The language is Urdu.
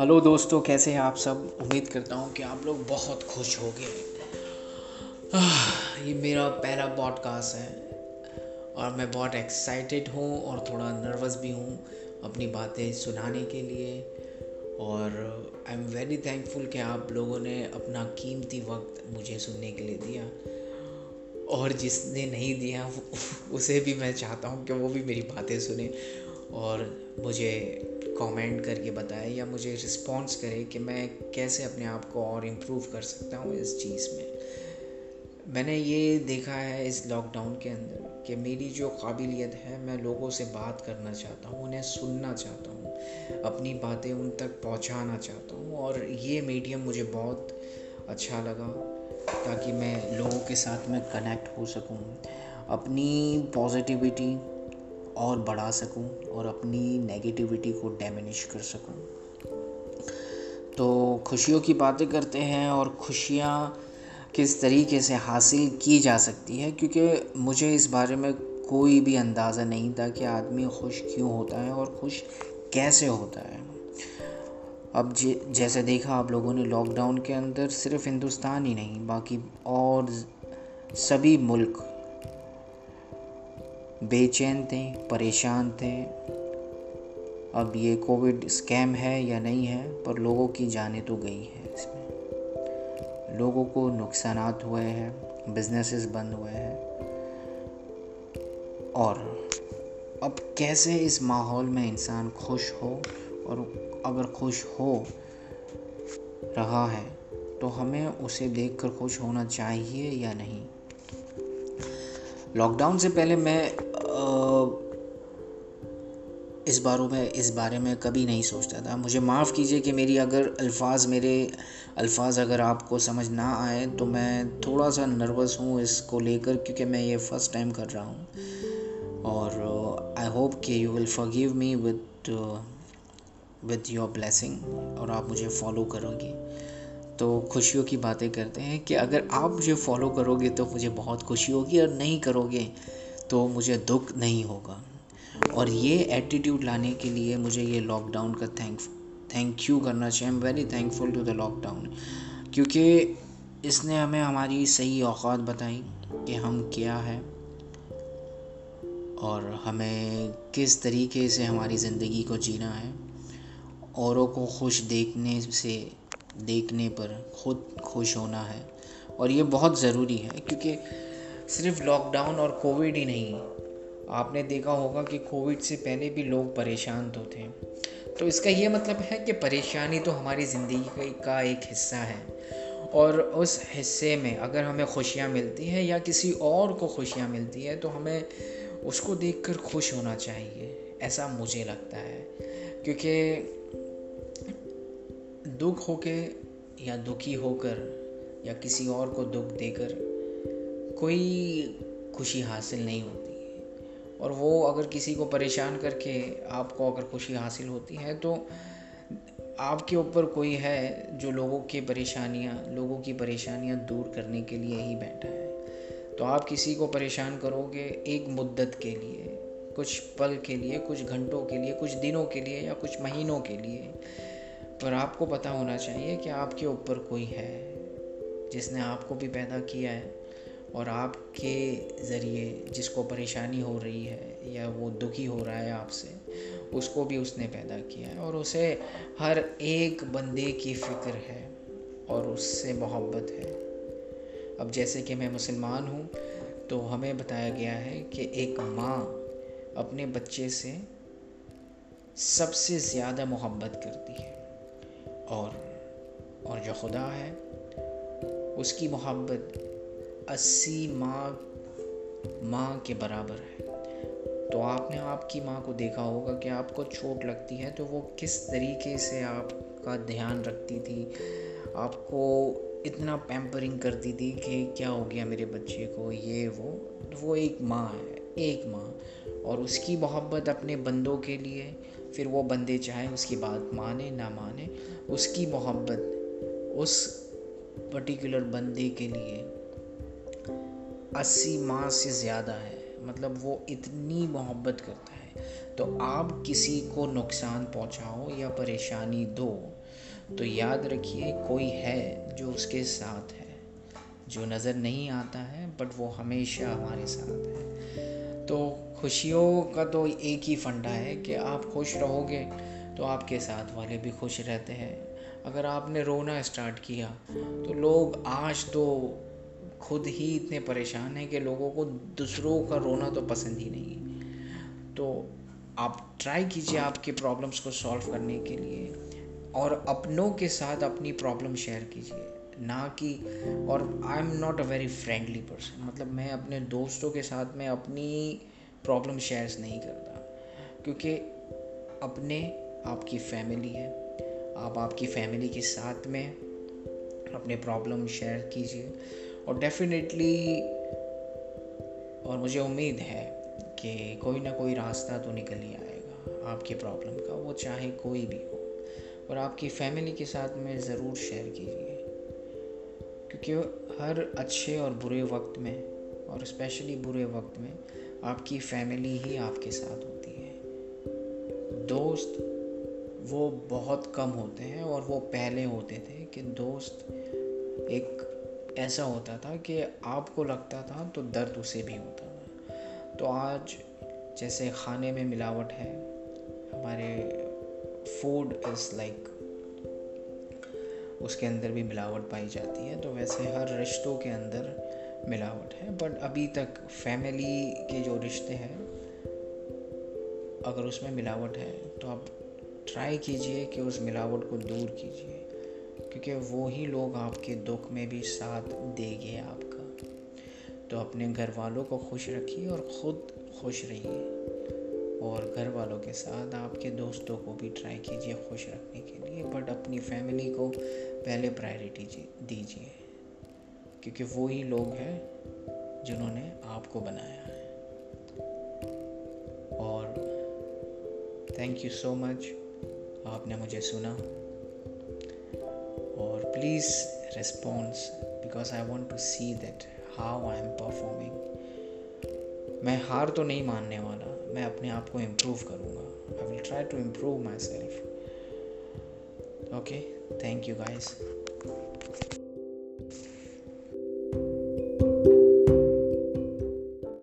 ہلو دوستوں کیسے ہیں آپ سب؟ امید کرتا ہوں کہ آپ لوگ بہت خوش ہو گئے یہ میرا پہلا پوڈ کاسٹ ہے اور میں بہت ایکسائٹیڈ ہوں اور تھوڑا نروس بھی ہوں اپنی باتیں سنانے کے لیے۔ اور I am very thankful کہ آپ لوگوں نے اپنا قیمتی وقت مجھے سننے کے لیے دیا۔ اور جس نے نہیں دیا، اسے بھی میں چاہتا ہوں کہ وہ بھی میری باتیں سنیں اور مجھے کامنٹ کر کے بتائے یا مجھے رسپانس کرے کہ میں کیسے اپنے آپ کو اور امپروو کر سکتا ہوں اس چیز میں۔ میں نے یہ دیکھا ہے اس لاک ڈاؤن کے اندر کہ میری جو قابلیت ہے، میں لوگوں سے بات کرنا چاہتا ہوں، انہیں سننا چاہتا ہوں، اپنی باتیں ان تک پہنچانا چاہتا ہوں اور یہ میڈیم مجھے بہت اچھا لگا۔ تاکہ میں لوگوں کے ساتھ میں کنیکٹ ہو سکوں، اپنی پازیٹیوٹی اور بڑھا سکوں اور اپنی نگیٹیوٹی کو ڈیمینش کر سکوں۔ تو خوشیوں کی باتیں کرتے ہیں اور خوشیاں کس طریقے سے حاصل کی جا سکتی ہے کیونکہ مجھے اس بارے میں کوئی بھی اندازہ نہیں تھا کہ آدمی خوش کیوں ہوتا ہے اور خوش کیسے ہوتا ہے۔ اب جی-, جیسے دیکھا آپ لوگوں نے لاک ڈاؤن کے اندر صرف ہندوستان ہی نہیں، باقی اور سبھی ملک بے چین تھے، پریشان تھے۔ اب یہ کووڈ اسکیم ہے یا نہیں ہے، پر لوگوں کی جانیں تو گئی ہیں اس میں۔ لوگوں کو نقصانات ہوئے ہیں بزنسز بند ہوئے ہیں۔ اور اب کیسے اس ماحول میں انسان خوش ہو اور اگر خوش ہو رہا ہے، تو ہمیں اسے دیکھ کر خوش ہونا چاہیے یا نہیں؟ لاک ڈاؤن سے پہلے میں اس باروں میں، اس بارے میں کبھی نہیں سوچتا تھا۔ مجھے معاف کیجیے کہ میری اگر الفاظ میرے الفاظ اگر آپ کو سمجھ نہ آئے، تو میں تھوڑا سا نروس ہوں اس کو لے کر، کیونکہ میں یہ فرسٹ ٹائم کر رہا ہوں۔ اور آئی ہوپ کہ you will forgive me with with your blessing اور آپ مجھے فالو کرو گے تو خوشیوں کی باتیں کرتے ہیں کہ اگر آپ مجھے فالو کرو گے تو مجھے بہت خوشی ہوگی، اور نہیں کرو گے تو مجھے دکھ نہیں ہوگا۔ اور یہ ایٹیٹیوڈ لانے کے لیے مجھے یہ لاک ڈاؤن کا تھینک تھینک یو کرنا چاہیے۔ Am very thankful to the lockdown کیونکہ اس نے ہمیں ہماری صحیح اوقات بتائی کہ ہم کیا ہے اور ہمیں کس طریقے سے ہماری زندگی کو جینا ہے۔ اوروں کو خوش دیکھنے سے دیکھنے پر خود خوش ہونا ہے۔ اور یہ بہت ضروری ہے کیونکہ صرف لاک ڈاؤن اور کووڈ ہی نہیں، آپ نے دیکھا ہوگا کہ کووڈ سے پہلے بھی لوگ پریشان تو تھے۔ تو اس کا یہ مطلب ہے کہ پریشانی تو ہماری زندگی کا ایک حصہ ہے۔ اور اس حصے میں اگر ہمیں خوشیاں ملتی ہیں یا کسی اور کو خوشیاں ملتی ہیں تو ہمیں اس کو دیکھ کر خوش ہونا چاہیے۔ ایسا مجھے لگتا ہے۔ کیونکہ دکھ ہو کے یا دکھی ہو کر یا کسی اور کو دکھ دے کر کوئی خوشی حاصل نہیں ہوتی اور وہ اگر کسی کو پریشان کر کے آپ کو اگر خوشی حاصل ہوتی ہے تو آپ کے اوپر کوئی ہے جو لوگوں کی پریشانیاں، لوگوں کی پریشانیاں دور کرنے کے لیے ہی بیٹھا ہے۔ تو آپ کسی کو پریشان کرو گے ایک مدت کے لیے، کچھ پل کے لیے، کچھ گھنٹوں کے لیے، کچھ دنوں کے لیے یا کچھ مہینوں کے لیے۔ پر آپ کو پتہ ہونا چاہیے کہ آپ کے اوپر کوئی ہے جس نے آپ کو بھی پیدا کیا ہے اور آپ کے ذریعے جس کو پریشانی ہو رہی ہے یا وہ دکھی ہو رہا ہے آپ سے، اس کو بھی اس نے پیدا کیا ہے اور اسے ہر ایک بندے کی فکر ہے اور اس سے محبت ہے۔ اب جیسے کہ میں مسلمان ہوں تو ہمیں بتایا گیا ہے کہ ایک ماں اپنے بچے سے سب سے زیادہ محبت کرتی ہے۔ اور اور جو خدا ہے، اس کی محبت اسی ماں ماں کے برابر ہے۔ تو آپ نے آپ کی ماں کو دیکھا ہوگا کہ آپ کو چوٹ لگتی ہے، تو وہ کس طریقے سے آپ کا دھیان رکھتی تھی؟ آپ کو اتنا پیمپرنگ کرتی تھی کہ کیا ہو گیا میرے بچے کو؟ یہ وہ وہ ایک ماں ہے، ایک ماں۔ اور اس کی محبت اپنے بندوں کے لیے پھر وہ بندے چاہیں، اس کی بات مانے، نہ مانے، اس کی محبت اس پرٹیکولر بندے کے لیے اسی ماہ سے زیادہ ہے۔ مطلب وہ اتنی محبت کرتا ہے۔ تو آپ کسی کو نقصان پہنچاؤ یا پریشانی دو، تو یاد رکھیے کوئی ہے جو اس کے ساتھ ہے، جو نظر نہیں آتا ہے بٹ وہ ہمیشہ ہمارے ساتھ ہے۔ تو خوشیوں کا تو ایک ہی فنڈا ہے کہ آپ خوش رہو گے تو آپ کے ساتھ والے بھی خوش رہتے ہیں۔ اگر آپ نے رونا اسٹارٹ کیا تو لوگ آج تو خود ہی اتنے پریشان ہیں کہ لوگوں کو دوسروں کا رونا تو پسند ہی نہیں تو آپ ٹرائی کیجیے آپ کے پرابلمس کو سولو کرنے کے لیے اور اپنوں کے ساتھ اپنی پرابلم شیئر کیجیے نہ کہ اور I am not a very friendly person مطلب میں اپنے دوستوں کے ساتھ میں اپنی پرابلم شیئرس نہیں کرتا۔ کیونکہ اپنے آپ کی فیملی ہے۔ آپ آپ کی فیملی کے ساتھ میں اپنے پرابلم شیئر کیجیے۔ اور ڈیفینیٹلی اور مجھے امید ہے کہ کوئی نہ کوئی راستہ تو نکل ہی آئے گا۔ آپ کی پرابلم کا، وہ چاہے کوئی بھی ہو۔ اور آپ کی فیملی کے ساتھ میں ضرور شیئر کیجیے۔ کیونکہ ہر اچھے اور برے وقت میں، اور اسپیشلی برے وقت میں آپ کی فیملی ہی آپ کے ساتھ ہوتی ہے۔ دوست وہ بہت کم ہوتے ہیں اور وہ پہلے ہوتے تھے کہ دوست ایک ایسا ہوتا تھا کہ آپ کو لگتا تھا تو درد اسے بھی ہوتا تھا۔ تو آج جیسے کھانے میں ملاوٹ ہے، ہمارے فوڈ از لائک اس کے اندر بھی ملاوٹ پائی جاتی ہے۔ تو ویسے ہر رشتوں کے اندر ملاوٹ ہے بٹ ابھی تک فیملی کے جو رشتے ہیں، اگر اس میں ملاوٹ ہے، تو آپ ٹرائی کیجیے کہ اس ملاوٹ کو دور کیجیے۔ کیونکہ وہی لوگ آپ کے دکھ میں بھی ساتھ دے گے آپ کا۔ تو اپنے گھر والوں کو خوش رکھیے اور خود خوش رہیے۔ اور گھر والوں کے ساتھ آپ کے دوستوں کو بھی ٹرائی کیجیے خوش رکھنے کے لیے۔ بٹ اپنی فیملی کو پہلے پرائرٹی جی- دیجیے کیونکہ وہی لوگ ہیں جنہوں نے آپ کو بنایا ہے۔ اور تھینک یو سو مچ آپ نے مجھے سنا۔ اور please response because I want to see that how I am performing میں ہار تو نہیں ماننے والا، میں اپنے آپ کو امپروو کروں گا۔ I will try to improve myself okay thank you guys